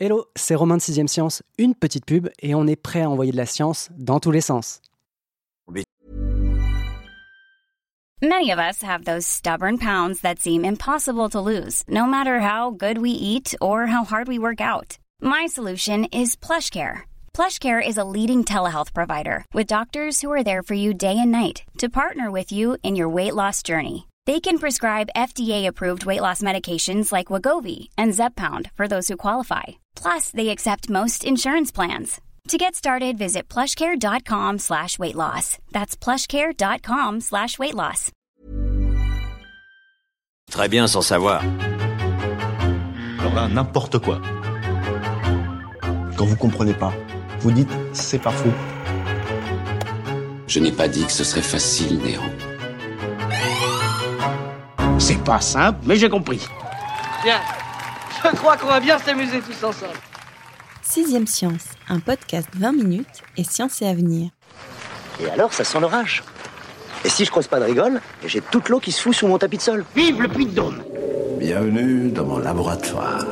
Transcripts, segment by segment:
Hello, c'est Romain de 6ème Science, une petite pub et on est prêt à envoyer de la science dans tous les sens. Many of us have those stubborn pounds that seem impossible to lose, no matter how good we eat or how hard we work out. My solution is PlushCare. PlushCare is a leading telehealth provider with doctors who are there for you day and night to partner with you in your weight loss journey. They can prescribe FDA-approved weight loss medications like Wagovi and Zepbound for those who qualify. Plus, they accept most insurance plans. To get started, visit plushcare.com slash weight loss. That's plushcare.com slash weight loss. Très bien sans savoir. Alors là, n'importe quoi. Quand vous comprenez pas, vous dites c'est pas fou. Je n'ai pas dit que ce serait facile, Néo. C'est pas simple, mais j'ai compris. Bien. Je crois qu'on va bien s'amuser tous ensemble. Sixième Science, un podcast 20 minutes et science et avenir. Et alors, ça sent l'orage. Et si je creuse pas de rigole, j'ai toute l'eau qui se fout sur mon tapis de sol. Vive le puits de Dôme Bienvenue dans mon laboratoire.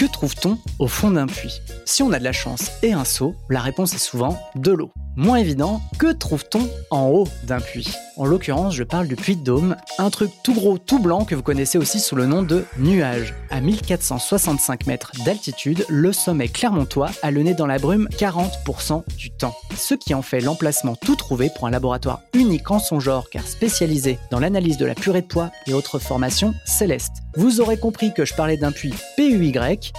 Que trouve-t-on au fond d'un puits? Si on a de la chance et un seau, la réponse est souvent de l'eau. Moins évident, que trouve-t-on en haut d'un puits? En l'occurrence, je parle du puits de Dôme, un truc tout gros, tout blanc que vous connaissez aussi sous le nom de nuage. À 1465 mètres d'altitude, le sommet clermontois a le nez dans la brume 40% du temps. Ce qui en fait l'emplacement tout trouvé pour un laboratoire unique en son genre car spécialisé dans l'analyse de la purée de poids et autres formations célestes. Vous aurez compris que je parlais d'un puits PUY,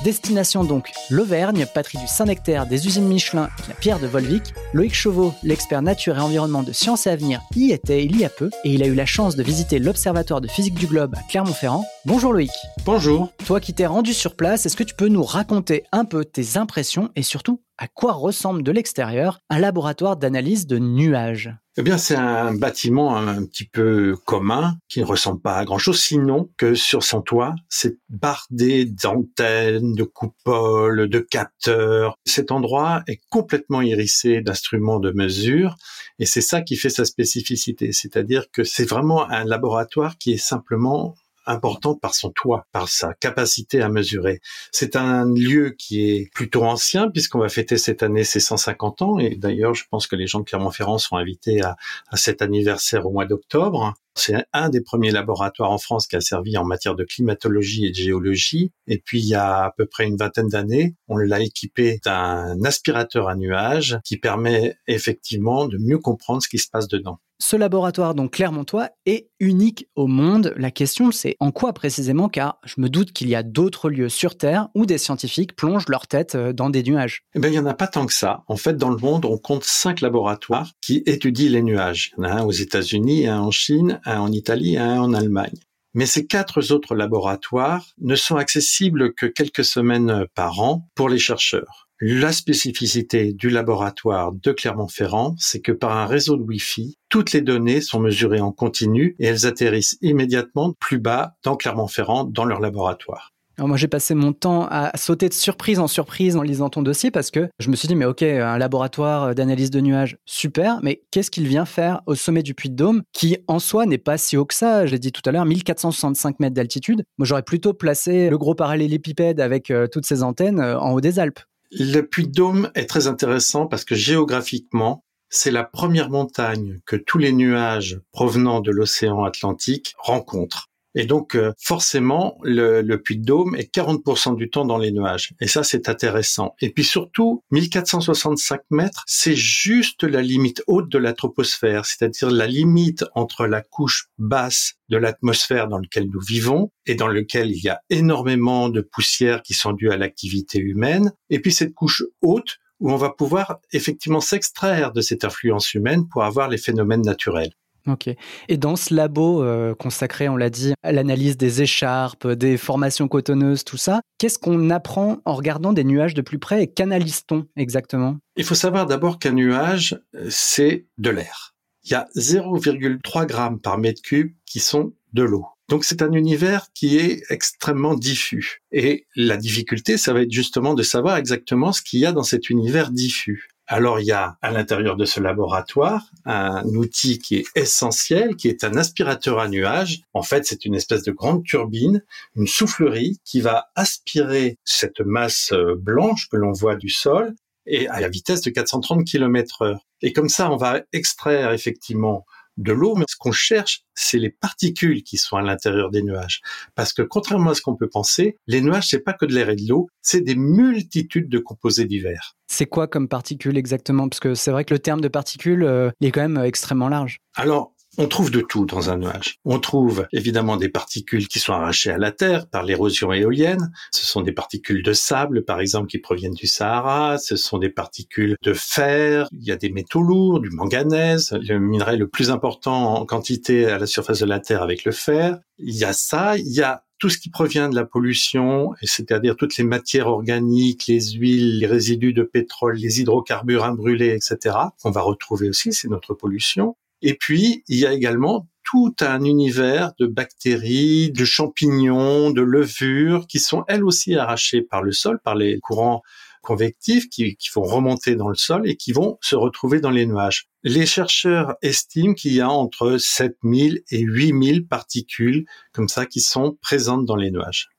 destination donc l'Auvergne, patrie du Saint-Nectaire, des usines Michelin et la pierre de Volvic. Loïc Chauveau, l'expert nature et environnement de Sciences et Avenir, y était il y a peu et il a eu la chance de visiter l'Observatoire de physique du globe à Clermont-Ferrand. Bonjour Loïc. Bonjour. Toi qui t'es rendu sur place, est-ce que tu peux nous raconter un peu tes impressions et surtout à quoi ressemble de l'extérieur un laboratoire d'analyse de nuages? Eh bien, c'est un bâtiment un petit peu commun qui ne ressemble pas à grand-chose, sinon que sur son toit, c'est bardé d'antennes, de coupoles, de capteurs. Cet endroit est complètement hérissé d'instruments de mesure et c'est ça qui fait sa spécificité. C'est-à-dire que c'est vraiment un laboratoire qui est simplement important par son toit, par sa capacité à mesurer. C'est un lieu qui est plutôt ancien puisqu'on va fêter cette année ses 150 ans et d'ailleurs je pense que les gens de Clermont-Ferrand sont invités à cet anniversaire au mois d'octobre. C'est un des premiers laboratoires en France qui a servi en matière de climatologie et de géologie. Et puis, il y a à peu près une vingtaine d'années, on l'a équipé d'un aspirateur à nuages qui permet effectivement de mieux comprendre ce qui se passe dedans. Ce laboratoire, donc Clermontois, est unique au monde. La question, c'est en quoi précisément, car je me doute qu'il y a d'autres lieux sur Terre où des scientifiques plongent leur tête euh, dans des nuages. Eh bien, il n'y en a pas tant que ça. En fait, dans le monde, on compte cinq laboratoires qui étudient les nuages. Il y en a un aux États-Unis, un en Chine, un en Italie et un en Allemagne. Mais ces quatre autres laboratoires ne sont accessibles que quelques semaines par an pour les chercheurs. La spécificité du laboratoire de Clermont-Ferrand, c'est que par un réseau de Wi-Fi, toutes les données sont mesurées en continu et elles atterrissent immédiatement plus bas dans Clermont-Ferrand dans leur laboratoire. Moi, j'ai passé mon temps à sauter de surprise en surprise en lisant ton dossier parce que je me suis dit, mais ok, un laboratoire d'analyse de nuages, super, mais qu'est-ce qu'il vient faire au sommet du Puy de Dôme qui, en soi, n'est pas si haut que ça? Je l'ai dit tout à l'heure, 1465 mètres d'altitude. Moi, j'aurais plutôt placé le gros parallélépipède avec euh, toutes ses antennes euh, en haut des Alpes. Le Puy de Dôme est très intéressant parce que géographiquement, c'est la première montagne que tous les nuages provenant de l'océan Atlantique rencontrent. Et donc, euh, forcément, le, le puits de Dôme est 40% du temps dans les nuages. Et ça, c'est intéressant. Et puis surtout, 1465 mètres, c'est juste la limite haute de la troposphère, c'est-à-dire la limite entre la couche basse de l'atmosphère dans laquelle nous vivons et dans lequel il y a énormément de poussières qui sont dues à l'activité humaine, et puis cette couche haute où on va pouvoir effectivement s'extraire de cette influence humaine pour avoir les phénomènes naturels. Ok. Et dans ce labo euh, consacré, on l'a dit, à l'analyse des écharpes, des formations cotonneuses, tout ça, qu'est-ce qu'on apprend en regardant des nuages de plus près et qu'analyse-t-on exactement? Il faut savoir d'abord qu'un nuage, euh, c'est de l'air. Il y a 0,3 grammes par mètre cube qui sont de l'eau. Donc c'est un univers qui est extrêmement diffus. Et la difficulté, ça va être justement de savoir exactement ce qu'il y a dans cet univers diffus. Alors il y a à l'intérieur de ce laboratoire un outil qui est essentiel, qui est un aspirateur à nuages. En fait, c'est une espèce de grande turbine, une soufflerie qui va aspirer cette masse euh, blanche que l'on voit du sol et à la vitesse de 430 km heure. Et comme ça, on va extraire effectivement de l'eau, mais ce qu'on cherche, c'est les particules qui sont à l'intérieur des nuages. Parce que contrairement à ce qu'on peut penser, les nuages, c'est pas que de l'air et de l'eau, c'est des multitudes de composés divers. C'est quoi comme particules exactement? Parce que c'est vrai que le terme de particules euh, est quand même euh, extrêmement large. Alors, on trouve de tout dans un nuage. On trouve évidemment des particules qui sont arrachées à la Terre par l'érosion éolienne. Ce sont des particules de sable, par exemple, qui proviennent du Sahara. Ce sont des particules de fer. Il y a des métaux lourds, du manganèse, le minerai le plus important en quantité à la surface de la Terre avec le fer. Il y a ça. Il y a tout ce qui provient de la pollution, c'est-à-dire toutes les matières organiques, les huiles, les résidus de pétrole, les hydrocarbures imbrûlés, etc., qu'on va retrouver aussi, c'est notre pollution. Et puis, il y a également tout un univers de bactéries, de champignons, de levures qui sont elles aussi arrachées par le sol, par les courants convectifs qui, qui vont remonter dans le sol et qui vont se retrouver dans les nuages. Les chercheurs estiment qu'il y a entre 7000 et 8000 particules comme ça qui sont présentes dans les nuages.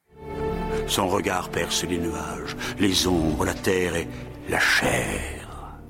Son regard perce les nuages, les ombres, la terre et la chair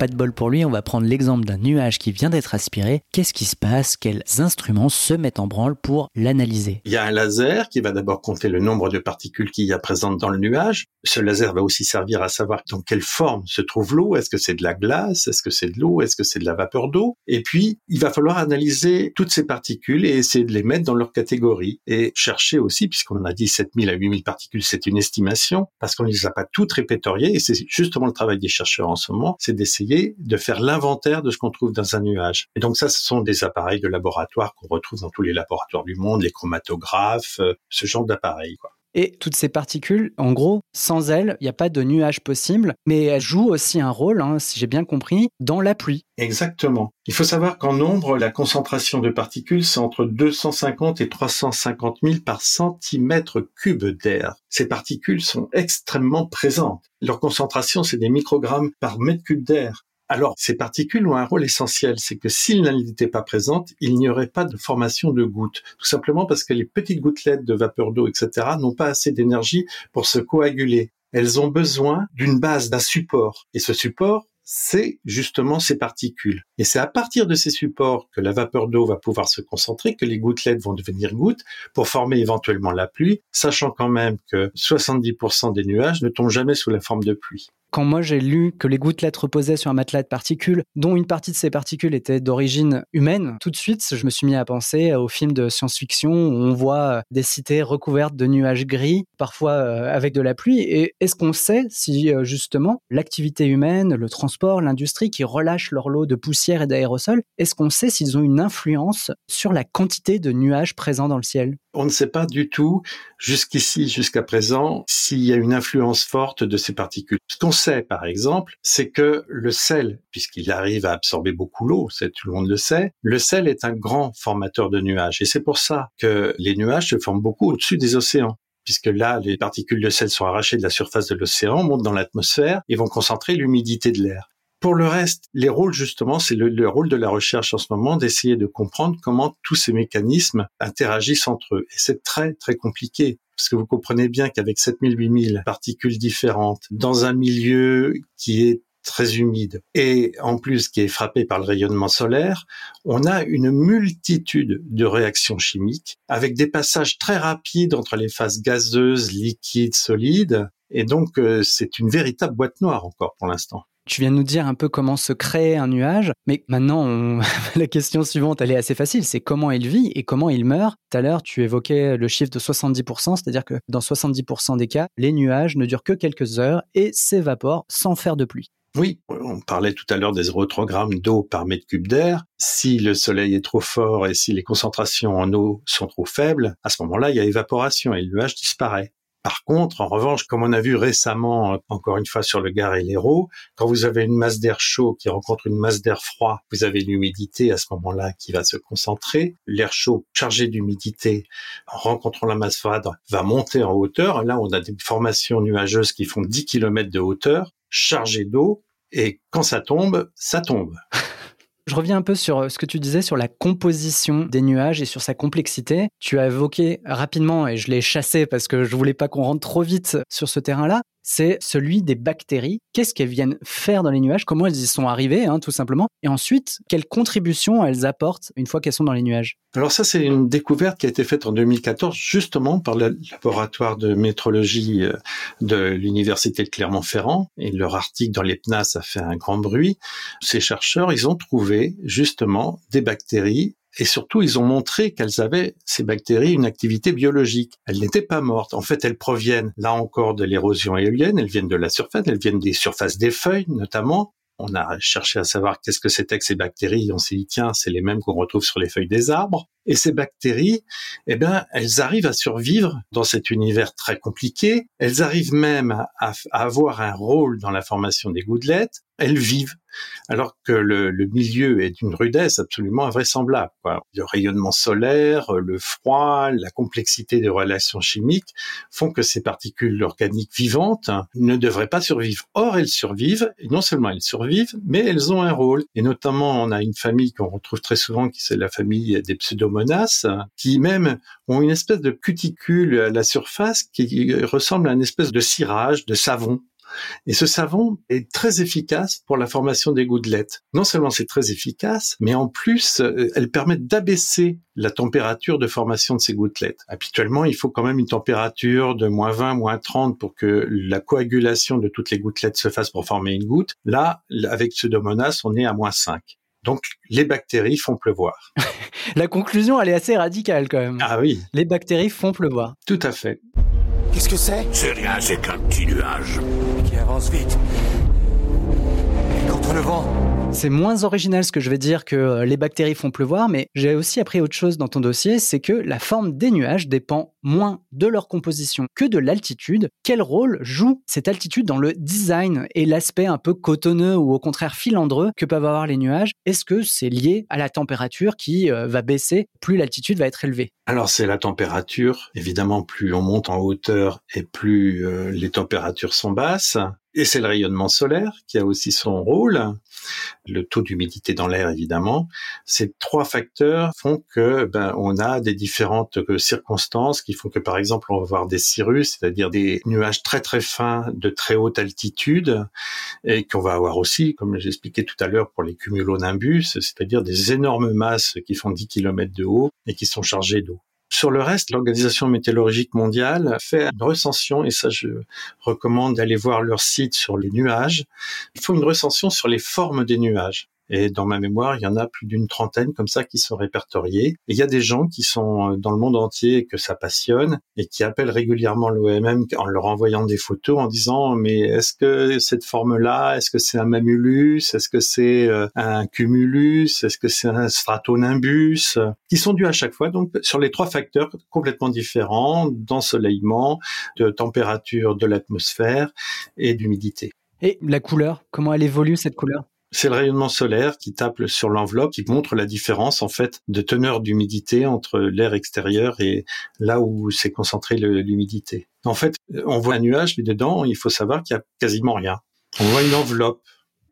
pas de bol pour lui, on va prendre l'exemple d'un nuage qui vient d'être aspiré. Qu'est-ce qui se passe? Quels instruments se mettent en branle pour l'analyser? Il y a un laser qui va d'abord compter le nombre de particules qu'il y a présentes dans le nuage. Ce laser va aussi servir à savoir dans quelle forme se trouve l'eau. Est-ce que c'est de la glace? Est-ce que c'est de l'eau? Est-ce que c'est de la vapeur d'eau? Et puis, il va falloir analyser toutes ces particules et essayer de les mettre dans leur catégorie et chercher aussi, puisqu'on a dit 7000 à 8000 particules, c'est une estimation, parce qu'on ne les a pas toutes répertoriées et c'est justement le travail des chercheurs en ce moment, c'est d'essayer de faire l'inventaire de ce qu'on trouve dans un nuage. Et donc ça, ce sont des appareils de laboratoire qu'on retrouve dans tous les laboratoires du monde, les chromatographes, euh, ce genre d'appareils. Et toutes ces particules, en gros, sans elles, il n'y a pas de nuage possible, mais elles jouent aussi un rôle, hein, si j'ai bien compris, dans la pluie. Exactement. Il faut savoir qu'en nombre, la concentration de particules, c'est entre 250 et 350 000 par centimètre cube d'air. Ces particules sont extrêmement présentes. Leur concentration, c'est des microgrammes par mètre cube d'air. Alors, ces particules ont un rôle essentiel, c'est que s'ils n'étaient pas présentes, il n'y aurait pas de formation de gouttes. Tout simplement parce que les petites gouttelettes de vapeur d'eau, etc., n'ont pas assez d'énergie pour se coaguler. Elles ont besoin d'une base, d'un support. Et ce support, c'est justement ces particules. Et c'est à partir de ces supports que la vapeur d'eau va pouvoir se concentrer, que les gouttelettes vont devenir gouttes pour former éventuellement la pluie, sachant quand même que 70% des nuages ne tombent jamais sous la forme de pluie quand moi j'ai lu que les gouttelettes reposaient sur un matelas de particules, dont une partie de ces particules était d'origine humaine, tout de suite je me suis mis à penser aux films de science-fiction où on voit des cités recouvertes de nuages gris, parfois euh, avec de la pluie. Et est-ce qu'on sait si euh, justement l'activité humaine, le transport, l'industrie qui relâche leur lot de poussière et d'aérosols, est-ce qu'on sait s'ils ont une influence sur la quantité de nuages présents dans le ciel? On ne sait pas du tout jusqu'ici, jusqu'à présent, s'il y a une influence forte de ces particules. Ce qu'on sait, par exemple, c'est que le sel, puisqu'il arrive à absorber beaucoup l'eau, tout le monde le sait, le sel est un grand formateur de nuages. Et c'est pour ça que les nuages se forment beaucoup au-dessus des océans puisque là, les particules de sel sont arrachées de la surface de l'océan, montent dans l'atmosphère et vont concentrer l'humidité de l'air. Pour le reste, les rôles justement, c'est le, rôle de la recherche en ce moment d'essayer de comprendre comment tous ces mécanismes interagissent entre eux. Et c'est très très compliqué parce que vous comprenez bien qu'avec 7000 8000 particules différentes dans un milieu qui est très humide et en plus qui est frappé par le rayonnement solaire, on a une multitude de réactions chimiques avec des passages très rapides entre les phases gazeuses, liquides, solides. Et donc, euh, c'est une véritable boîte noire encore pour l'instant. Tu viens de nous dire un peu comment se crée un nuage, mais maintenant, la question suivante, elle est assez facile, c'est comment il vit et comment il meurt. Tout à l'heure, tu évoquais le chiffre de 70%, c'est-à-dire que dans 70% des cas, les nuages ne durent que quelques heures et s'évaporent sans faire de pluie. Oui, on parlait tout à l'heure des zérotogrammes d'eau par mètre cube d'air. Si le soleil est trop fort et si les concentrations en eau sont trop faibles, à ce moment-là, il y a évaporation et le nuage disparaît. Par contre, en revanche, comme on a vu récemment, encore une fois sur le Gard et l'Hérault, quand vous avez une masse d'air chaud qui rencontre une masse d'air froid, vous avez l'humidité à ce moment-là qui va se concentrer. L'air chaud chargé d'humidité, en rencontrant la masse froide, va monter en hauteur. Là, on a des formations nuageuses qui font 10 km de hauteur, chargées d'eau, Et quand ça tombe, ça tombe. Je reviens un peu sur euh, ce que tu disais sur la composition des nuages et sur sa complexité. Tu as évoqué rapidement, et je l'ai chassé parce que je voulais pas qu'on rentre trop vite sur ce terrain-là, c'est celui des bactéries. Qu'est-ce qu'elles viennent faire dans les nuages? Comment elles y sont arrivées, hein, tout simplement? Et ensuite, quelles contributions elles apportent une fois qu'elles sont dans les nuages? Alors ça, c'est une découverte qui a été faite en 2014 justement par le laboratoire de métrologie euh, de l'université de Clermont-Ferrand. Et leur article dans l'EPNAS a fait un grand bruit. Ces chercheurs, ils ont trouvé justement des bactéries et surtout, ils ont montré qu'elles avaient, ces bactéries, une activité biologique. Elles n'étaient pas mortes. En fait, elles proviennent, là encore, de l'érosion éolienne. Elles viennent de la surface. Elles viennent des surfaces des feuilles, notamment. On a cherché à savoir qu'est-ce que c'était que ces bactéries. On s'est dit, tiens, c'est les mêmes qu'on retrouve sur les feuilles des arbres. Et ces bactéries, eh bien, elles arrivent à survivre dans cet univers très compliqué. Elles arrivent même à, avoir un rôle dans la formation des gouttelettes. Elles vivent alors que le, milieu est d'une rudesse absolument invraisemblable. Le rayonnement solaire, le froid, la complexité des relations chimiques font que ces particules organiques vivantes ne devraient pas survivre. Or, elles survivent, et non seulement elles survivent, mais elles ont un rôle. Et notamment, on a une famille qu'on retrouve très souvent, qui c'est la famille des pseudomonas, qui même ont une espèce de cuticule à la surface qui ressemble à une espèce de cirage, de savon. Et ce savon est très efficace pour la formation des gouttelettes. Non seulement c'est très efficace, mais en plus, euh, elle permet d'abaisser la température de formation de ces gouttelettes. Habituellement, il faut quand même une température de moins 20, moins 30 pour que la coagulation de toutes les gouttelettes se fasse pour former une goutte. Là, avec Pseudomonas, on est à moins 5. Donc, les bactéries font pleuvoir. la conclusion, elle est assez radicale quand même. Ah oui. Les bactéries font pleuvoir. Tout à fait. Qu'est-ce que c'est? C'est rien, c'est qu'un petit nuage. Qui avance vite. Et contre le vent. C'est moins original ce que je vais dire que euh, les bactéries font pleuvoir, mais j'ai aussi appris autre chose dans ton dossier, c'est que la forme des nuages dépend moins de leur composition que de l'altitude. Quel rôle joue cette altitude dans le design et l'aspect un peu cotonneux ou au contraire filandreux que peuvent avoir les nuages? Est-ce que c'est lié à la température qui euh, va baisser plus l'altitude va être élevée? Alors c'est la température. Évidemment, plus on monte en hauteur et plus euh, les températures sont basses. Et c'est le rayonnement solaire qui a aussi son rôle, le taux d'humidité dans l'air évidemment. Ces trois facteurs font que ben, on a des différentes euh, circonstances qui font que par exemple on va avoir des cirrus, c'est-à-dire des nuages très très fins de très haute altitude, et qu'on va avoir aussi, comme j'expliquais tout à l'heure pour les cumulonimbus, c'est-à-dire des énormes masses qui font 10 km de haut et qui sont chargées d'eau. Sur le reste, l'Organisation météorologique mondiale fait une recension, et ça je recommande d'aller voir leur site sur les nuages. Il faut une recension sur les formes des nuages. Et dans ma mémoire, il y en a plus d'une trentaine comme ça qui sont répertoriés. Il y a des gens qui sont euh, dans le monde entier et que ça passionne et qui appellent régulièrement l'OMM en leur envoyant des photos en disant mais est-ce que cette forme-là, est-ce que c'est un mamulus, est-ce que c'est euh, un cumulus, est-ce que c'est un stratonimbus, qui sont dus à chaque fois donc sur les trois facteurs complètement différents d'ensoleillement, de température de l'atmosphère et d'humidité. Et la couleur, comment elle évolue cette couleur? C'est le rayonnement solaire qui tape sur l'enveloppe, qui montre la différence en fait de teneur d'humidité entre l'air extérieur et là où s'est concentrée l'humidité. En fait, on voit un nuage, mais dedans, il faut savoir qu'il y a quasiment rien. On voit une enveloppe.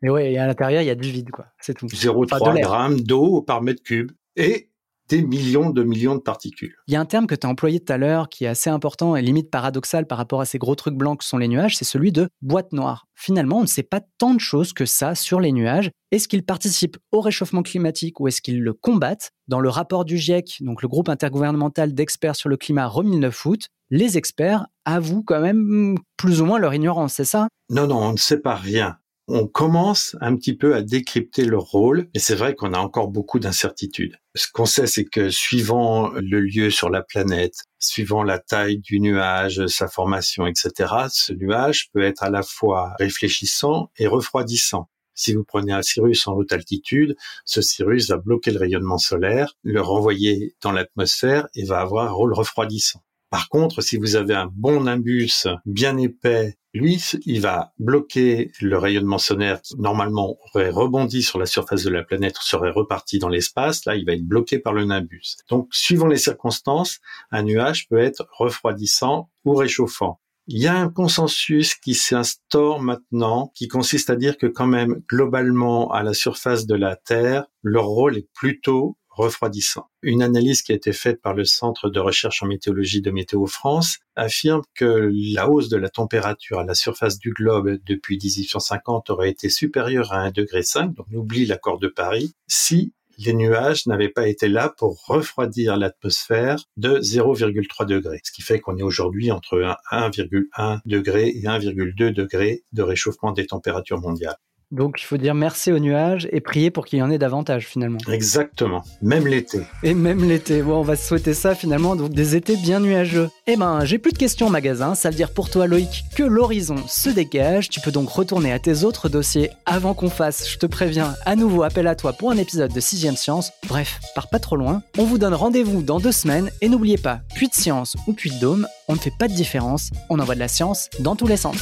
Et ouais, et à l'intérieur, il y a du vide, quoi. C'est tout. 0,3 grammes d'eau par mètre cube. Et des millions de millions de particules. Il y a un terme que tu as employé tout à l'heure qui est assez important et limite paradoxal par rapport à ces gros trucs blancs que sont les nuages, c'est celui de boîte noire. Finalement, on ne sait pas tant de choses que ça sur les nuages. Est-ce qu'ils participent au réchauffement climatique ou est-ce qu'ils le combattent? Dans le rapport du GIEC, donc le groupe intergouvernemental d'experts sur le climat remis le 9 août, les experts avouent quand même plus ou moins leur ignorance, c'est ça? Non, non, on ne sait pas rien on commence un petit peu à décrypter leur rôle, et c'est vrai qu'on a encore beaucoup d'incertitudes. Ce qu'on sait, c'est que suivant le lieu sur la planète, suivant la taille du nuage, sa formation, etc., ce nuage peut être à la fois réfléchissant et refroidissant. Si vous prenez un cirrus en haute altitude, ce cirrus va bloquer le rayonnement solaire, le renvoyer dans l'atmosphère et va avoir un rôle refroidissant. Par contre, si vous avez un bon nimbus bien épais, lui, il va bloquer le rayonnement solaire qui normalement aurait rebondi sur la surface de la planète, serait reparti dans l'espace. Là, il va être bloqué par le nimbus. Donc, suivant les circonstances, un nuage peut être refroidissant ou réchauffant. Il y a un consensus qui s'instaure maintenant, qui consiste à dire que quand même, globalement, à la surface de la Terre, leur rôle est plutôt refroidissant. Une analyse qui a été faite par le Centre de recherche en météorologie de Météo France affirme que la hausse de la température à la surface du globe depuis 1850 aurait été supérieure à 1,5 degré, donc on oublie l'accord de Paris, si les nuages n'avaient pas été là pour refroidir l'atmosphère de 0,3 degré. Ce qui fait qu'on est aujourd'hui entre 1,1 degré et 1,2 degré de réchauffement des températures mondiales. Donc il faut dire merci aux nuages et prier pour qu'il y en ait davantage finalement. Exactement, même l'été. Et même l'été, bon on va se souhaiter ça finalement, donc des étés bien nuageux. Eh ben j'ai plus de questions au magasin, ça veut dire pour toi Loïc que l'horizon se dégage, tu peux donc retourner à tes autres dossiers avant qu'on fasse, je te préviens, à nouveau appel à toi pour un épisode de 6ème Science. Bref, pars pas trop loin, on vous donne rendez-vous dans deux semaines et n'oubliez pas, puits de science ou puits de dôme, on ne fait pas de différence, on envoie de la science dans tous les sens.